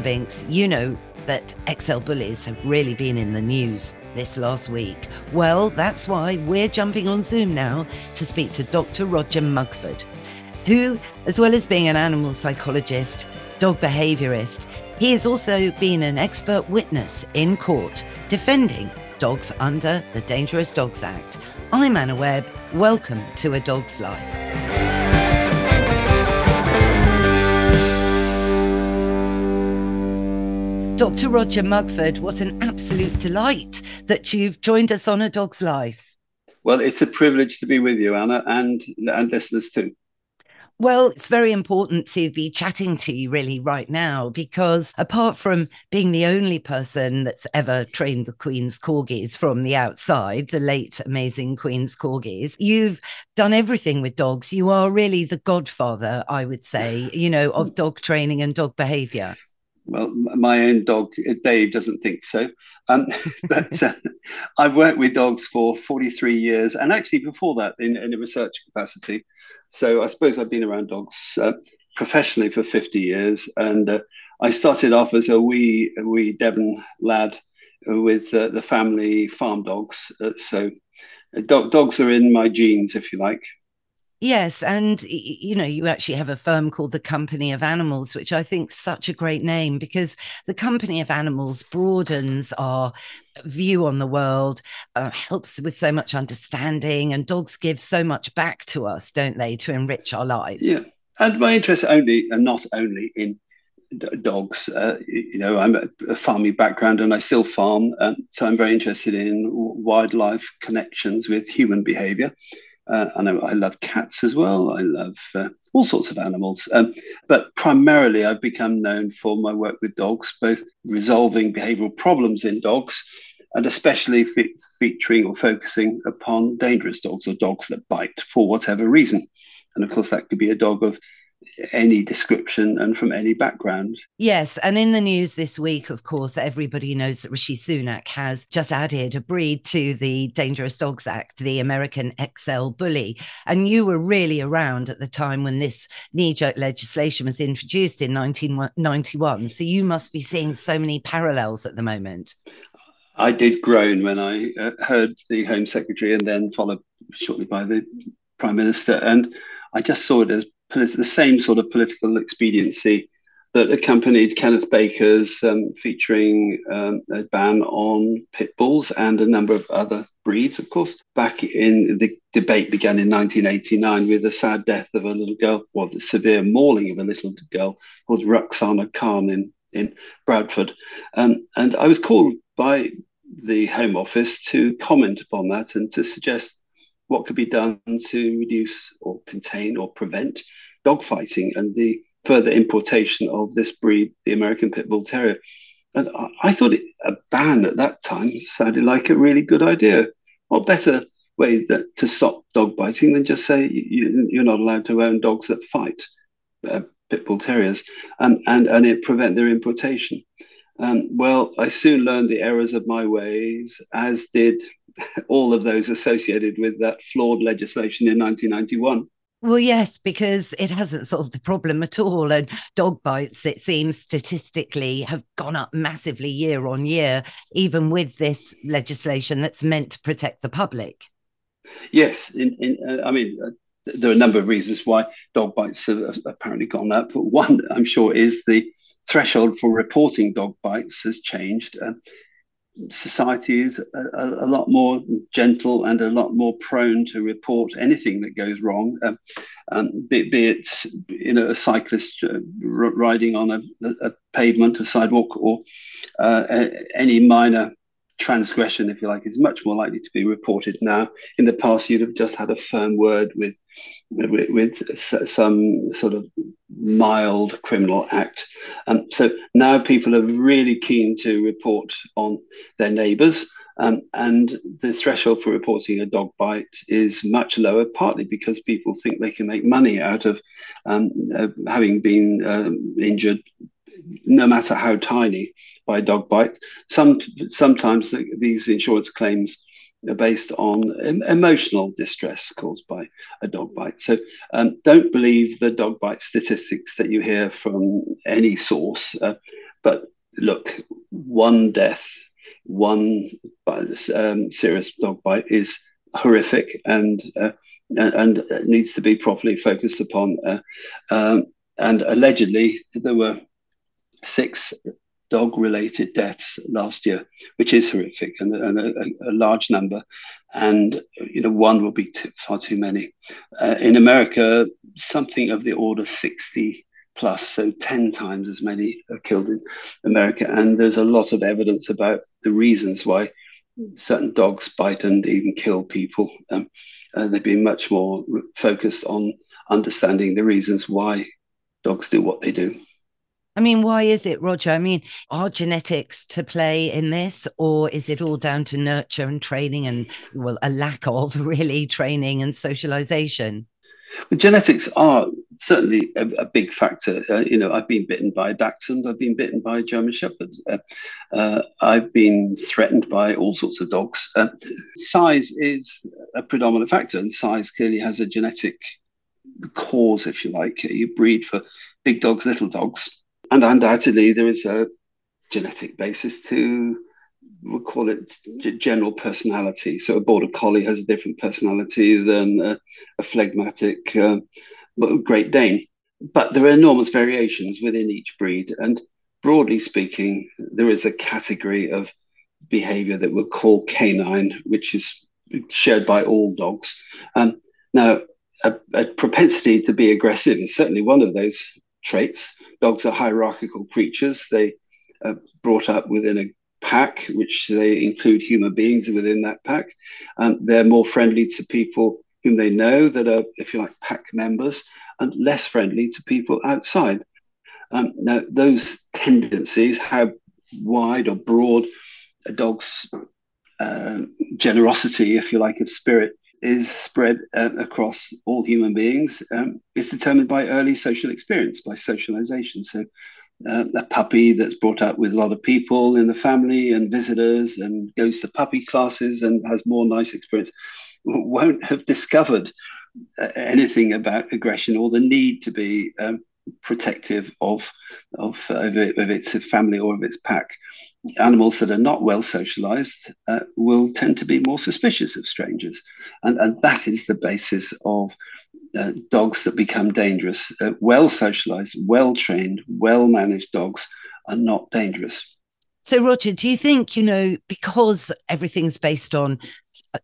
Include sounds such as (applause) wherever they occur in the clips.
Binks, you know that XL bullies have really been in the news this last week. Well, that's why we're jumping on Zoom now to speak to Dr. Roger Mugford, who, as well as being an animal psychologist, dog behaviorist, he has also been an expert witness in court defending dogs under the Dangerous Dogs Act. I'm Anna Webb. Welcome to A Dog's Life. Dr. Roger Mugford, what an absolute delight that you've joined us on A Dog's Life. Well, it's a privilege to be with you, Anna, and, and listeners too. Well, it's very important to be chatting to you really right now because apart from being the only person that's ever trained the Queen's corgis from the outside, the late amazing Queen's corgis, you've done everything with dogs. You are really the godfather, I would say, you know, of dog training and dog behavior. Well, my own dog, Dave, doesn't think so. Um, (laughs) but uh, (laughs) I've worked with dogs for 43 years, and actually before that in, in a research capacity. So I suppose I've been around dogs uh, professionally for 50 years. And uh, I started off as a wee, wee Devon lad with uh, the family farm dogs. Uh, so uh, do- dogs are in my genes, if you like. Yes, and you know, you actually have a firm called the Company of Animals, which I think such a great name because the Company of Animals broadens our view on the world, uh, helps with so much understanding, and dogs give so much back to us, don't they, to enrich our lives? Yeah, and my interest only and not only in dogs. Uh, you know, I'm a, a, farming background and I still farm, um, so I'm very interested in wildlife connections with human behaviour. Uh, I, I, love cats as well. I love uh, all sorts of animals. Um, but primarily, I've become known for my work with dogs, both resolving behavioral problems in dogs and especially fe- featuring or focusing upon dangerous dogs or dogs that bite for whatever reason. And of course, that could be a dog of any description and from any background. Yes. And in the news this week, of course, everybody knows that Rishi Sunak has just added a breed to the Dangerous Dogs Act, the American XL Bully. And you were really around at the time when this knee jerk legislation was introduced in 1991. So you must be seeing so many parallels at the moment. I did groan when I uh, heard the Home Secretary and then followed shortly by the Prime Minister. And I just saw it as the same sort of political expediency that accompanied Kenneth Baker's um, featuring um, a ban on pit bulls and a number of other breeds, of course. Back in the debate began in 1989 with the sad death of a little girl, or the severe mauling of a little girl called Ruxana Khan in, in Bradford. Um, and I was called by the Home Office to comment upon that and to suggest what could be done to reduce or contain or prevent dogfighting and the further importation of this breed, the American Pit Bull Terrier. And I, I thought it, a ban at that time sounded like a really good idea. What better way that, to stop dog biting than just say you, are not allowed to own dogs that fight, uh, Pit Bull Terriers, and, and, and it prevent their importation. Um, well, I soon learned the errors of my ways, as did (laughs) all of those associated with that flawed legislation in 1991. Well, yes, because it hasn't solved the problem at all. And dog bites, it seems statistically, have gone up massively year on year, even with this legislation that's meant to protect the public. Yes. In, in, uh, I mean, uh, there are a number of reasons why dog bites have apparently gone up. But one, I'm sure, is the threshold for reporting dog bites has changed. Uh, society is a, a, lot more gentle and a lot more prone to report anything that goes wrong, um, um, be, be, it you know a cyclist uh, riding on a, a, pavement, a sidewalk, or uh, any minor transgression, if you like, is much more likely to be reported now. In the past, you'd have just had a firm word with, with, with some sort of mild criminal act. Um, so now people are really keen to report on their neighbours. Um, and the threshold for reporting a dog bite is much lower, partly because people think they can make money out of um, uh, having been uh, injured no matter how tiny, by dog bite. Some, sometimes the, these insurance claims are based on em- emotional distress caused by a dog bite. So um, don't believe the dog bite statistics that you hear from any source. Uh, But look, one death, one um, serious dog bite is horrific and uh, and needs to be properly focused upon. Uh, um, and allegedly, there were six dog related deaths last year, which is horrific and, and a, a, large number. And you know, one will be too, far too many. Uh, in America, something of the order 60 plus, so 10 times as many are killed in America. And there's a lot of evidence about the reasons why certain dogs bite and even kill people. Um, uh, they've been much more focused on understanding the reasons why dogs do what they do. I mean, why is it, Roger? I mean, are genetics to play in this, or is it all down to nurture and training and, well, a lack of (laughs) really training and socialization? Well, genetics are certainly a, a big factor. Uh, you know, I've been bitten by a Dachshund, I've been bitten by a German Shepherd, uh, uh, I've been threatened by all sorts of dogs. Uh, size is a predominant factor, and size clearly has a genetic cause, if you like. You breed for big dogs, little dogs, and undoubtedly there is a genetic basis to we'll call it general personality. So a border collie has a different personality than a, a phlegmatic uh, Great Dane. But there are enormous variations within each breed, and broadly speaking, there is a category of behavior that we'll call canine, which is shared by all dogs. Um, now, a, a propensity to be aggressive is certainly one of those traits. Dogs are hierarchical creatures. They are brought up within a pack, which they include human beings within that pack. They're more friendly to people whom they know that are, if you like, pack members, and less friendly to people outside. Um, now, those tendencies, how wide or broad a dog's uh, generosity, if you like, of spirit is spread uh, across all human beings um, is determined by early social experience, by socialization. So, uh, a puppy that's brought up with a lot of people in the family and visitors and goes to puppy classes and has more nice experience won't have discovered uh, anything about aggression or the need to be um, protective of of, of, its family or of its pack. Animals that are not well socialized uh, will tend to be more suspicious of strangers, and, and that is the basis of uh, dogs that become dangerous. Uh, well socialized, well trained, well managed dogs are not dangerous. So, Roger, do you think, you know, because everything's based on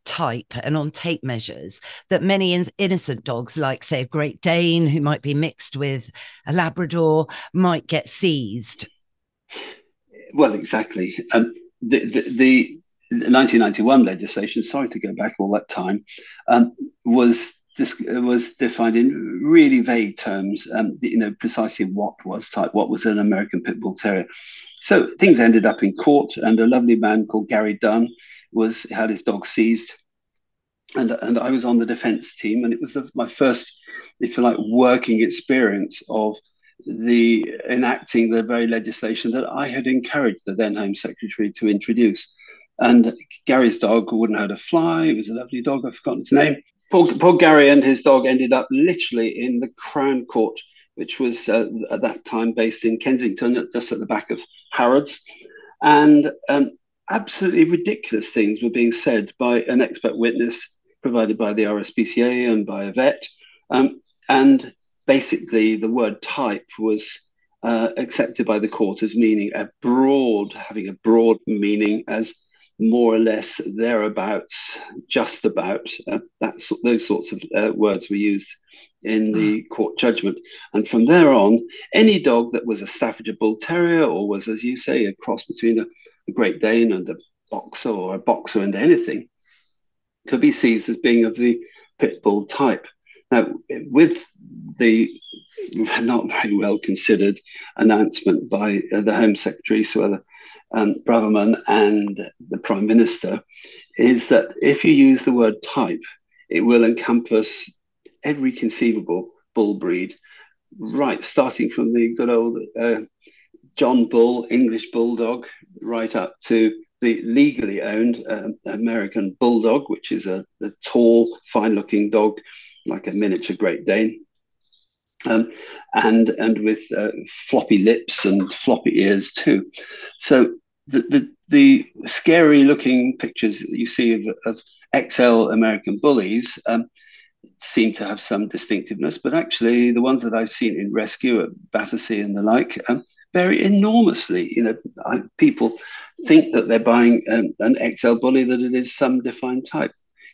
type and on tape measures, that many in- innocent dogs, like, say, a Great Dane, who might be mixed with a Labrador, might get seized? Well, exactly. Um, the, the, the 1991 legislation, sorry to go back all that time, um, was this was defined in really vague terms. Um, you know precisely what was type, what was an American Pit Bull Terrier. So things ended up in court, and a lovely man called Gary Dunn was had his dog seized, and and I was on the defence team, and it was the, my first, if you like, working experience of the enacting the very legislation that I had encouraged the then Home Secretary to introduce. And Gary's dog wouldn't hurt a fly. It was a lovely dog. I've forgotten its name. Poor, poor Gary and his dog ended up literally in the Crown Court which was uh, at that time based in Kensington, just at the back of Harrods. And um, absolutely ridiculous things were being said by an expert witness provided by the RSPCA and by a vet. Um, and basically, the word type was uh, accepted by the court as meaning a broad, having a broad meaning as more or less thereabouts, just about. Uh, that's those sorts of uh, words were used in the ah. court judgment. And from there on, any dog that was a Staffordshire Bull Terrier or was, as you say, a cross between a, a Great Dane and a boxer or a boxer and anything could be seized as being of the pit bull type. Now, with the not very well considered announcement by uh, the Home Secretary, Suella um, Braverman and the Prime Minister is that if you use the word type, it will encompass every conceivable bull breed, right, starting from the good old uh, John Bull, English Bulldog, right up to the legally owned uh, American Bulldog, which is a, a tall, fine looking dog, like a miniature Great Dane. um, and and with uh, floppy lips and floppy ears too. So the the, the scary looking pictures that you see of, of XL American bullies um, seem to have some distinctiveness, but actually the ones that I've seen in rescue at Battersea and the like um, vary enormously. You know, I, people think that they're buying um, an XL bully that it is some defined type.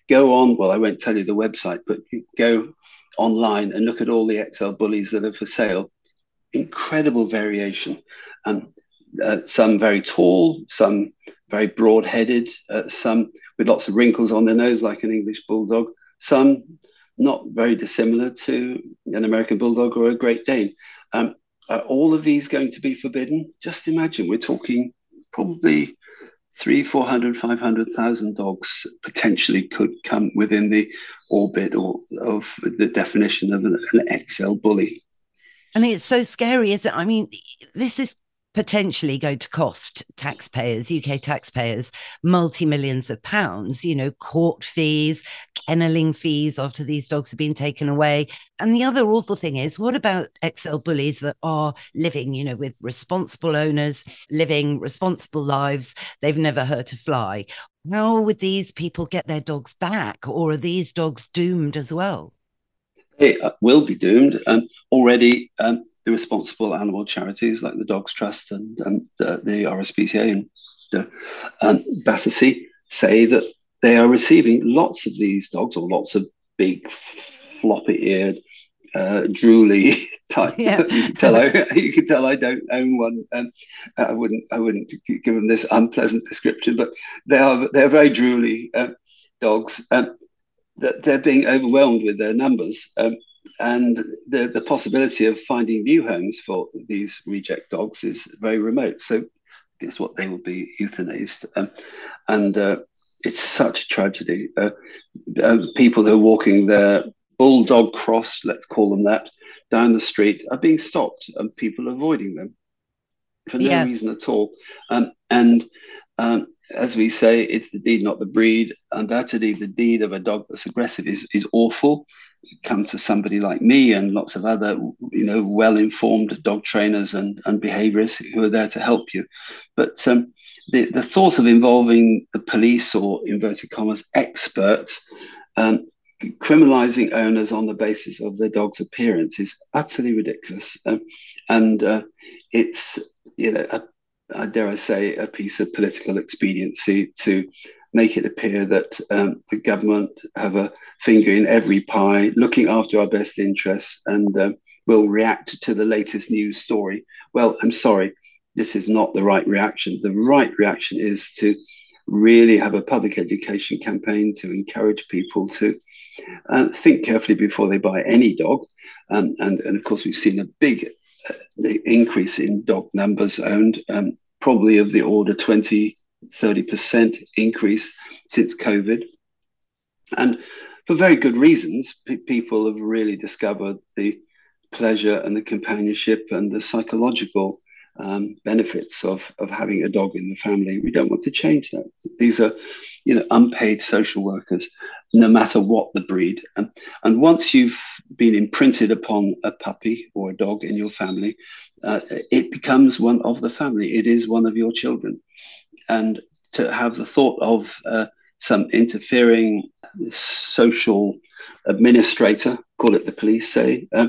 Go on, well, I won't tell you the website, but go online and look at all the XL bullies that are for sale. Incredible variation. Um, uh, some very tall, some very broad headed, uh, some with lots of wrinkles on their nose, like an English bulldog, some not very dissimilar to an American bulldog or a Great Dane. Um, are all of these going to be forbidden? Just imagine, we're talking probably three, four hundred, five hundred thousand dogs potentially could come within the orbit or of the definition of an, an XL bully. And it's so scary, is it? I mean, this is potentially go to cost taxpayers, UK taxpayers, multi millions of pounds, you know, court fees, kennelling fees after these dogs have been taken away. And the other awful thing is, what about XL bullies that are living, you know, with responsible owners, living responsible lives? They've never hurt a fly. How would these people get their dogs back, or are these dogs doomed as well? They uh, will be doomed. Um, already, um, the responsible animal charities like the Dogs Trust and um, the, the, RSPCA and the um, Battersea say that they are receiving lots of these dogs or lots of big floppy eared uh, drooly (laughs) type. Yeah. you (laughs) can tell I you can tell I don't own one, and I wouldn't I wouldn't give them this unpleasant description, but they are they're very drooly uh, dogs. Um, that they're being overwhelmed with their numbers, um, and the, the possibility of finding new homes for these reject dogs is very remote. So, guess what? They will be euthanized, um, and uh, it's such a tragedy. Uh, uh, people who are walking their bulldog cross, let's call them that, down the street are being stopped, and people avoiding them for no yeah. reason at all. Um, and um, as we say, it's the deed, not the breed. Undoubtedly, the deed of a dog that's aggressive is, is awful. Come to somebody like me and lots of other, you know, well-informed dog trainers and, and behaviorists who are there to help you. But um, the, the thought of involving the police or inverted commas experts um, criminalizing owners on the basis of their dog's appearance is utterly ridiculous. Um, and uh, it's you know a uh, dare I say, a piece of political expediency to make it appear that um, the government have a finger in every pie, looking after our best interests, and uh, will react to the latest news story. Well, I'm sorry, this is not the right reaction. The right reaction is to really have a public education campaign to encourage people to uh, think carefully before they buy any dog. Um, and, and of course, we've seen a big uh, increase in dog numbers owned. Um, probably of the order 20, 30% increase since COVID. And for very good reasons, p- people have really discovered the pleasure and the companionship and the psychological um, benefits of, of having a dog in the family. We don't want to change that. These are, you know, unpaid social workers, no matter what the breed. And, and once you've been imprinted upon a puppy or a dog in your family, uh, it becomes one of the family. It is one of your children. And to have the thought of uh, some interfering social administrator, call it the police, say, uh,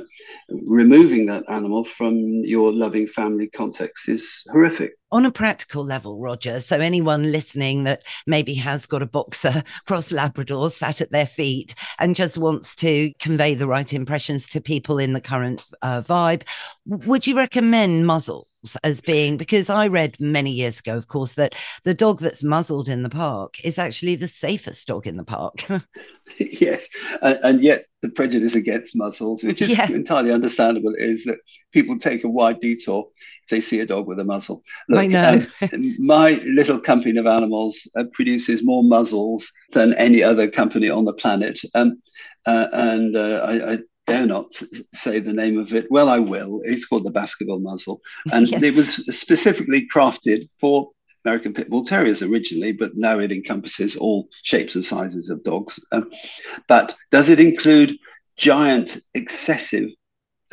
removing that animal from your loving family context is horrific. On a practical level, Roger, so anyone listening that maybe has got a boxer (laughs) cross Labrador sat at their feet and just wants to convey the right impressions to people in the current uh, vibe, would you recommend muzzle? as being because I read many years ago, of course, that the dog that's muzzled in the park is actually the safest dog in the park. (laughs) yes, and, and, yet the prejudice against muzzles, which is yeah. entirely understandable, is that people take a wide detour if they see a dog with a muzzle. Look, I know. um, my little company of animals uh, produces more muzzles than any other company on the planet. Um, uh, and uh, I, I dare not say the name of it. Well, I will. It's called the Baskerville Muzzle, and (laughs) yeah. it was specifically crafted for American Pit Bull Terriers originally, but now it encompasses all shapes and sizes of dogs. Um, but does it include giant, excessive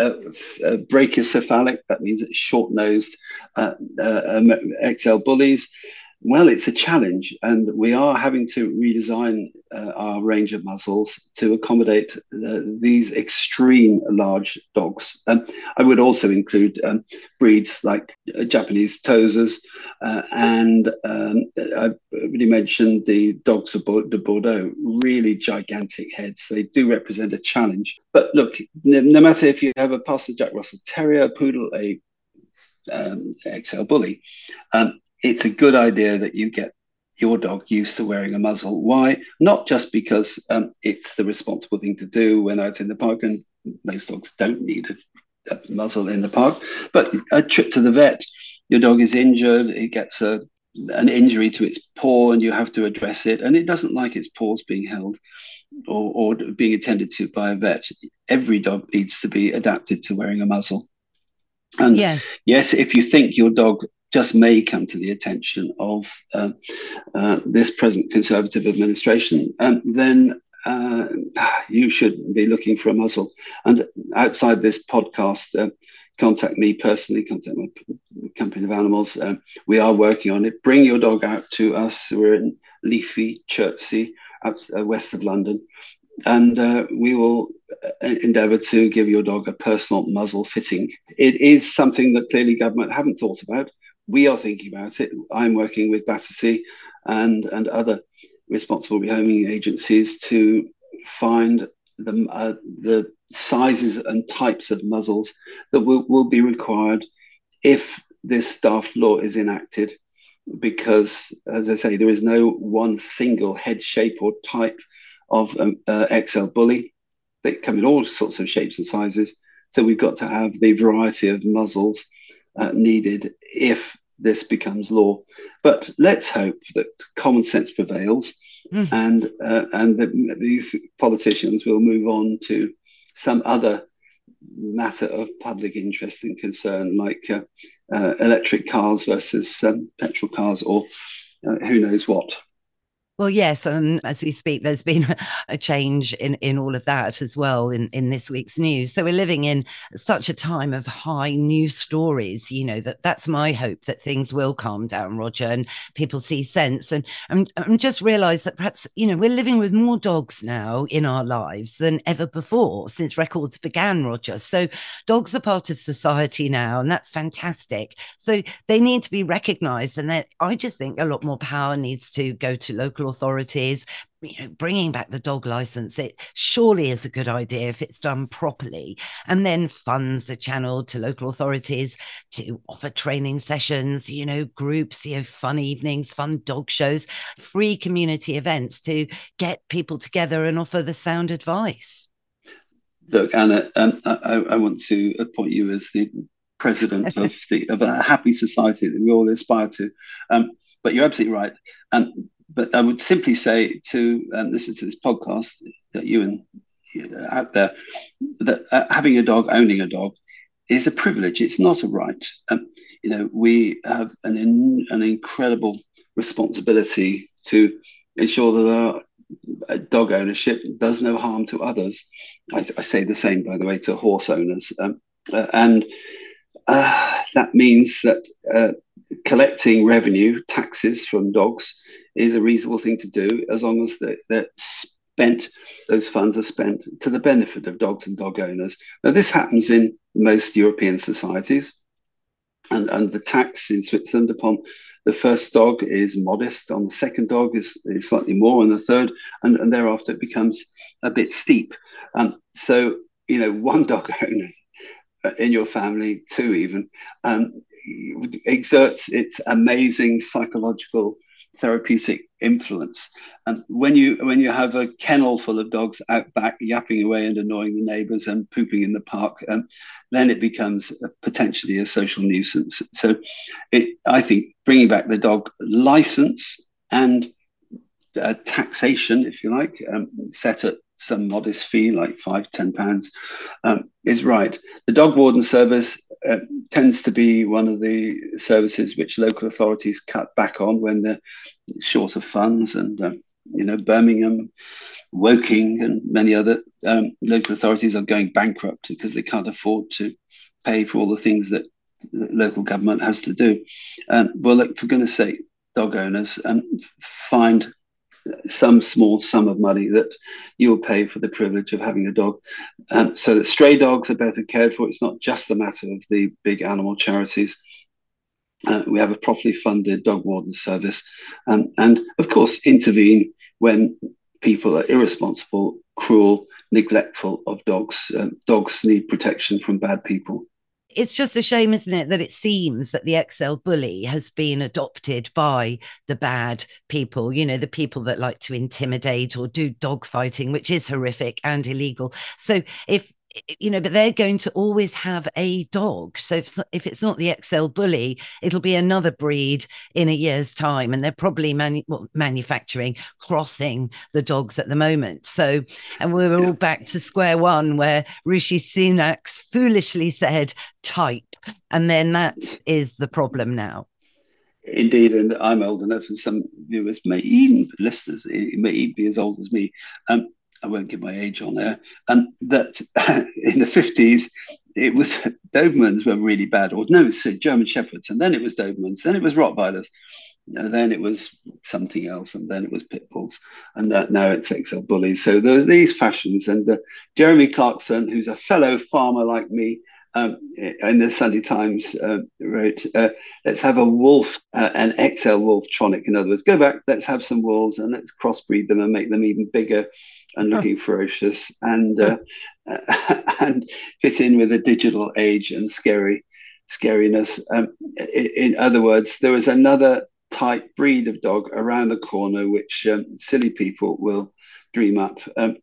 uh, uh, brachycephalic, that means it's short nosed uh, uh um, XL bullies. Well, it's a challenge, and we are having to redesign uh, our range of muzzles to accommodate uh, these extreme large dogs. Um, I would also include um, breeds like uh, Japanese Tosas, uh, and um, I already mentioned the dogs of de Bordeaux, really gigantic heads. They do represent a challenge. But look, no, no matter if you have a Parson Jack Russell Terrier, a Poodle, a um, XL Bully, um, it's a good idea that you get your dog used to wearing a muzzle. Why? Not just because um, it's the responsible thing to do when out in the park, and most dogs don't need a, a, muzzle in the park, but a trip to the vet, your dog is injured, it gets a an injury to its paw, and you have to address it, and it doesn't like its paws being held or, or being attended to by a vet. Every dog needs to be adapted to wearing a muzzle. And yes, yes, if you think your dog just may come to the attention of uh, uh, this present Conservative administration, um, then uh, you should be looking for a muzzle. And outside this podcast, uh, contact me personally, contact my company of animals. Um, we are working on it. Bring your dog out to us. We're in Leafy, Chertsey, out uh, west of London. And uh, we will endeavour to give your dog a personal muzzle fitting. It is something that clearly government haven't thought about we are thinking about it. I'm working with Battersea and and other responsible rehoming agencies to find the uh, the sizes and types of muzzles that will, will be required if this staff law is enacted because as i say there is no one single head shape or type of um, uh, xl bully they come in all sorts of shapes and sizes so we've got to have the variety of muzzles uh, needed if this becomes law. But let's hope that common sense prevails, mm. and uh, and that these politicians will move on to some other matter of public interest and concern, like uh, uh, electric cars versus um, petrol cars, or uh, who knows what. Well, yes, um, as we speak, there's been (laughs) a change in, in all of that as well in, in this week's news. So we're living in such a time of high news stories, you know, that that's my hope that things will calm down, Roger, and people see sense. And I'm, I'm just realise that perhaps, you know, we're living with more dogs now in our lives than ever before since records began, Roger. So dogs are part of society now, and that's fantastic. So they need to be recognised. And I just think a lot more power needs to go to local authorities you know bringing back the dog license it surely is a good idea if it's done properly. And then funds are channeled to local authorities to offer training sessions you know groups you know fun evenings fun dog shows free community events to get people together and offer the sound advice. Look anna um, I, I want to appoint you as the president (laughs) of the of a happy society that we all aspire to. Um, but you're absolutely right. Um, but I would simply say to um, listen to this podcast that you and uh, out there that uh, having a dog, owning a dog, is a privilege. It's not a right. Um, you know, we have an in, an incredible responsibility to ensure that our uh, dog ownership does no harm to others. I, I say the same, by the way, to horse owners, um, uh, and uh, that means that uh, collecting revenue, taxes from dogs, is a reasonable thing to do as long as they're, they're spent, those funds are spent to the benefit of dogs and dog owners. Now, this happens in most European societies, and, and the tax in Switzerland upon the first dog is modest, on the second dog is, is slightly more, and the third, and, and thereafter it becomes a bit steep. Um, so, you know, (laughs) one dog owner in your family, two even, um, exerts its amazing psychological therapeutic influence. And when you when you have a kennel full of dogs out back yapping away and annoying the neighbours and pooping in the park, um, then it becomes a, potentially a social nuisance. So, it, I think bringing back the dog license and uh, taxation, if you like, um, set at some modest fee like five, ten pounds, um, is right. The dog warden service uh, tends to be one of the services which local authorities cut back on when they're short of funds and um, you know, Birmingham, Woking, and many other um, local authorities are going bankrupt because they can't afford to pay for all the things that the local government has to do. And well, like, for goodness sake, dog owners, and um, find some small sum of money that you'll pay for the privilege of having a dog. Um, so that stray dogs are better cared for. It's not just a matter of the big animal charities. Uh, we have a properly funded dog warden service. Um, and of course, intervene when people are irresponsible, cruel, neglectful of dogs. Uh, dogs need protection from bad people it's just a shame, isn't it, that it seems that the XL bully has been adopted by the bad people, you know, the people that like to intimidate or do dog fighting, which is horrific and illegal. So if you know, but they're going to always have a dog. So if, if it's not the XL bully, it'll be another breed in a year's time. And they're probably manu- well, manufacturing, crossing the dogs at the moment. So, and we're all back to square one where Rishi Sunak foolishly said type. And then that is the problem now. Indeed, and I'm old enough, and some viewers may even listeners may even be as old as me. Um, I won't give my age on there, and that (laughs) in the 50s, it was (laughs) Dobermans were really bad, or no, so German Shepherds, and then it was Dobermans, then it was Rottweilers, and then it was something else, and then it was Pit Bulls, and that now it's XL Bullies. So there are these fashions, and uh, Jeremy Clarkson, who's a fellow farmer like me, um, in the Sunday Times uh, wrote, uh, let's have a wolf, uh, an XL wolf tronic. In other words, go back, let's have some wolves and let's crossbreed them and make them even bigger and looking ferocious and uh, (laughs) and fit in with the digital age and scary scariness. Um, in, in, other words, there is another type breed of dog around the corner which um, silly people will dream up. Um,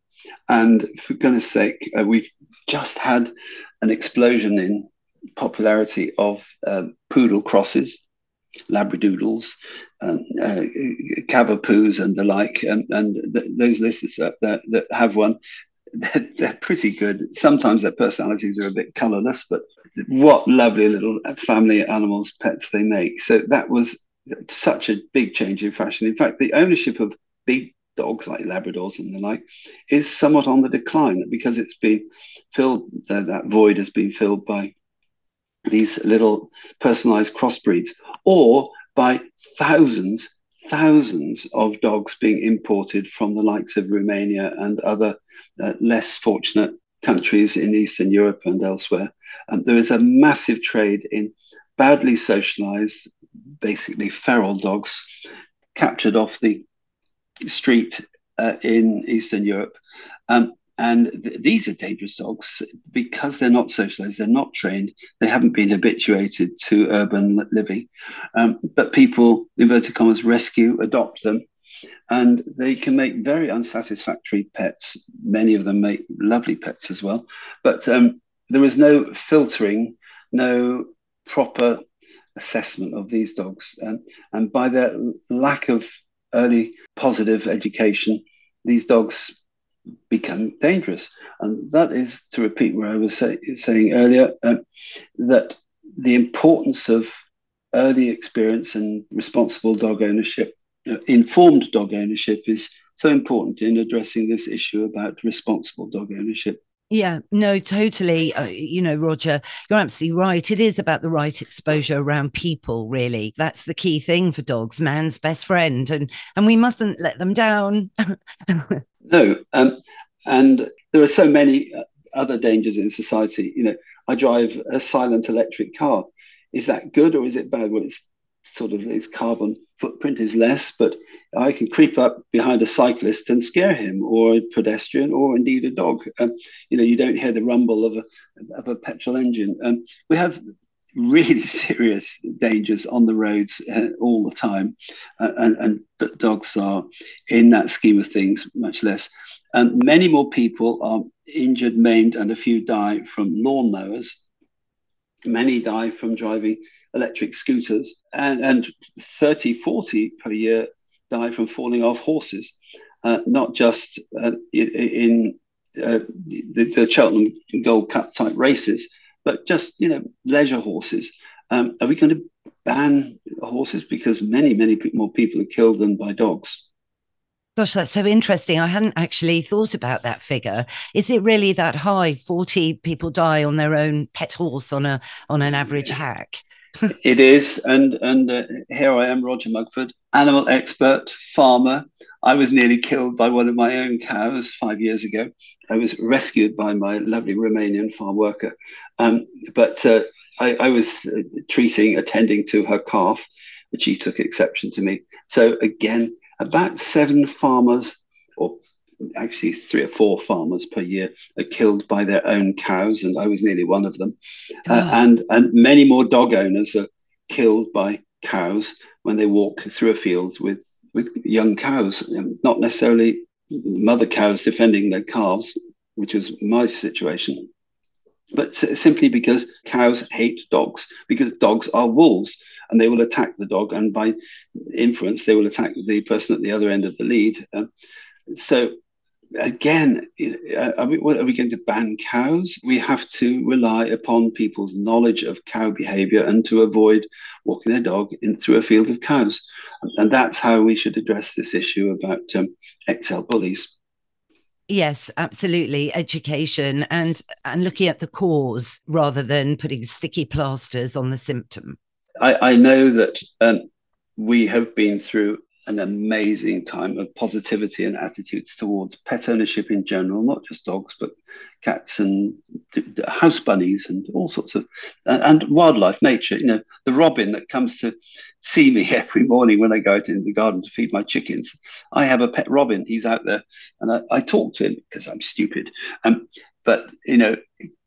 and for goodness sake, uh, we've just had an explosion in popularity of um, poodle crosses, labradoodles, um, uh, cavapoos, and the like. And, and th- those listeners that, that, that have one, (laughs) they're, they're, pretty good. Sometimes their personalities are a bit colorless, but what lovely little family animals, pets they make. So that was such a big change in fashion. In fact, the ownership of big dogs like Labradors and the like is somewhat on the decline because it's been filled, that void has been filled by these little personalized crossbreeds or by thousands, thousands of dogs being imported from the likes of Romania and other uh, less fortunate countries in Eastern Europe and elsewhere. And there is a massive trade in badly socialized, basically feral dogs captured off the street uh, in Eastern Europe. Um, and th- these are dangerous dogs because they're not socialized, they're not trained, they haven't been habituated to urban living. Um, but people, inverted commas, rescue, adopt them, and they can make very unsatisfactory pets. Many of them make lovely pets as well. But um, there is no filtering, no proper assessment of these dogs. Um, and by their lack of early positive education, these dogs become dangerous. And that is to repeat what I was say, saying earlier uh, that the importance of early experience and responsible dog ownership, uh, informed dog ownership, is so important in addressing this issue about responsible dog ownership. Yeah, no, totally. Uh, you know, Roger, you're absolutely right. It is about the right exposure around people, really. That's the key thing for dogs, man's best friend. And and we mustn't let them down. (laughs) no. Um, and there are so many uh, other dangers in society. You know, I drive a silent electric car. Is that good or is it bad? Well, it's sort of its carbon footprint is less, but I can creep up behind a cyclist and scare him, or a pedestrian, or indeed a dog. Um, you know, you don't hear the rumble of a of a petrol engine. Um, we have really (laughs) serious dangers on the roads uh, all the time, uh, and, and dogs are, in that scheme of things, much less. And many more people are injured, maimed, and a few die from lawnmowers. Many die from driving electric scooters, and, and 30, 40 per year die from falling off horses, uh, not just uh, in uh, the, the, Cheltenham Gold Cup type races, but just you know leisure horses. Um, are we going to ban horses because many, many more people are killed than by dogs? Gosh, that's so interesting. I hadn't actually thought about that figure. Is it really that high? 40 people die on their own pet horse on a on an average hack. It is, and and uh, here I am, Roger Mugford, animal expert, farmer. I was nearly killed by one of my own cows five years ago. I was rescued by my lovely Romanian farm worker, um, but uh, I, I, was uh, treating, attending to her calf, but she took exception to me. So again, about seven farmers, or actually three or four farmers per year, are killed by their own cows, and I was nearly one of them. Uh, and and many more dog owners are killed by cows when they walk through a field with with young cows, not necessarily mother cows defending their calves, which was my situation, but simply because cows hate dogs because dogs are wolves and they will attack the dog and by inference they will attack the person at the other end of the lead um, so again uh, are we, are we going to ban cows we have to rely upon people's knowledge of cow behavior and to avoid walking their dog in through a field of cows and that's how we should address this issue about um, XL bullies Yes, absolutely. Education and and looking at the cause rather than putting sticky plasters on the symptom. I, I know that um, we have been through an amazing time of positivity and attitudes towards pet ownership in general, not just dogs, but cats and house bunnies and all sorts of and, wildlife, nature. You know, the robin that comes to see me (laughs) every morning when I go out in the garden to feed my chickens. I have a pet robin. He's out there, and I, I talk to him because I'm stupid. Um, but you know,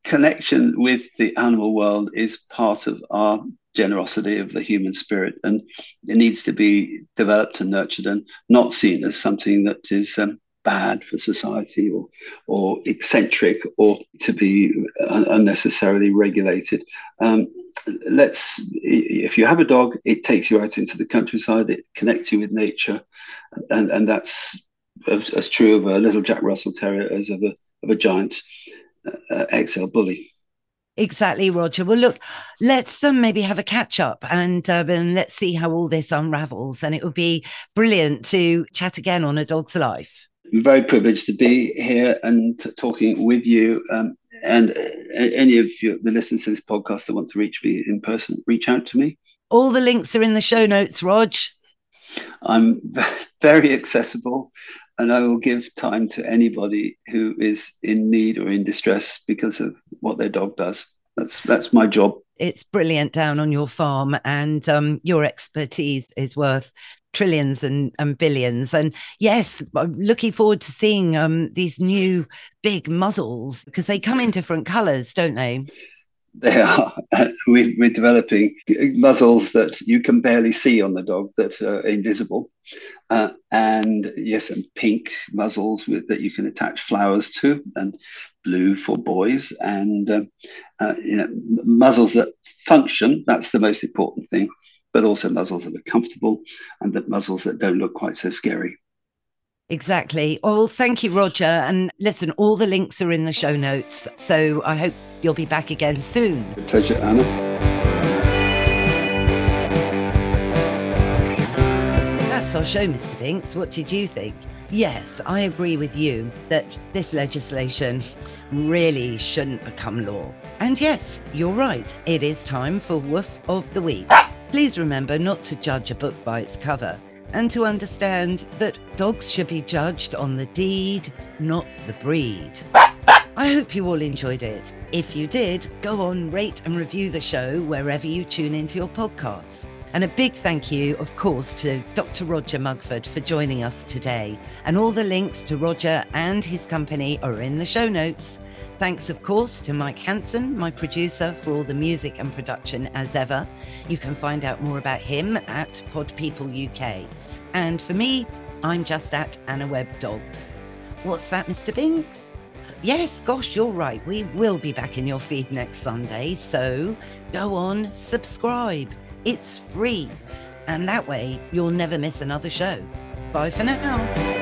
connection with the animal world is part of our generosity of the human spirit, and it needs to be developed and nurtured, and not seen as something that is um, bad for society or or eccentric or to be un- unnecessarily regulated. Um, let's if you have a dog, it takes you out into the countryside, it connects you with nature, and and that's as, as true of a little Jack Russell Terrier as of a of a giant uh, XL bully. Exactly, Roger. Well, look, let's um, maybe have a catch up and, um, and let's see how all this unravels. And it would be brilliant to chat again on A Dog's Life. I'm very privileged to be here and talking with you. Um, and uh, any of you, the listeners to this podcast that want to reach me in person, reach out to me. All the links are in the show notes, Rog. I'm (laughs) very accessible and I will give time to anybody who is in need or in distress because of what their dog does. That's that's my job. It's brilliant down on your farm, and um, your expertise is worth trillions and, and billions. And yes, I'm looking forward to seeing um, these new big muzzles because they come in different colours, don't they? They are. (laughs) we, are developing muzzles that you can barely see on the dog that are invisible. Uh, and yes, and pink muzzles with, that you can attach flowers to, and blue for boys, and uh, uh, you know muzzles that function. That's the most important thing. But also muzzles that are comfortable, and the muzzles that don't look quite so scary. Exactly. Well, thank you, Roger. And listen, all the links are in the show notes. So I hope you'll be back again soon. pleasure, Anna. That's our show, Mr. Binks. What did you think? Yes, I agree with you that this legislation really shouldn't become law. And yes, you're right. It is time for Woof of the Week. Please remember not to judge a book by its cover and to understand that dogs should be judged on the deed, not the breed. I hope you all enjoyed it. If you did, go on, rate and review the show wherever you tune into your podcasts. And a big thank you, of course, to Dr. Roger Mugford for joining us today. And all the links to Roger and his company are in the show notes. Thanks, of course, to Mike Hanson, my producer, for all the music and production as ever. You can find out more about him at Pod People UK. And for me, I'm just at Anna Webb Dogs. What's that, Mr. Binks? Yes, gosh, you're right. We will be back in your feed next Sunday. So go on, subscribe. It's free. And that way, you'll never miss another show. Bye for now.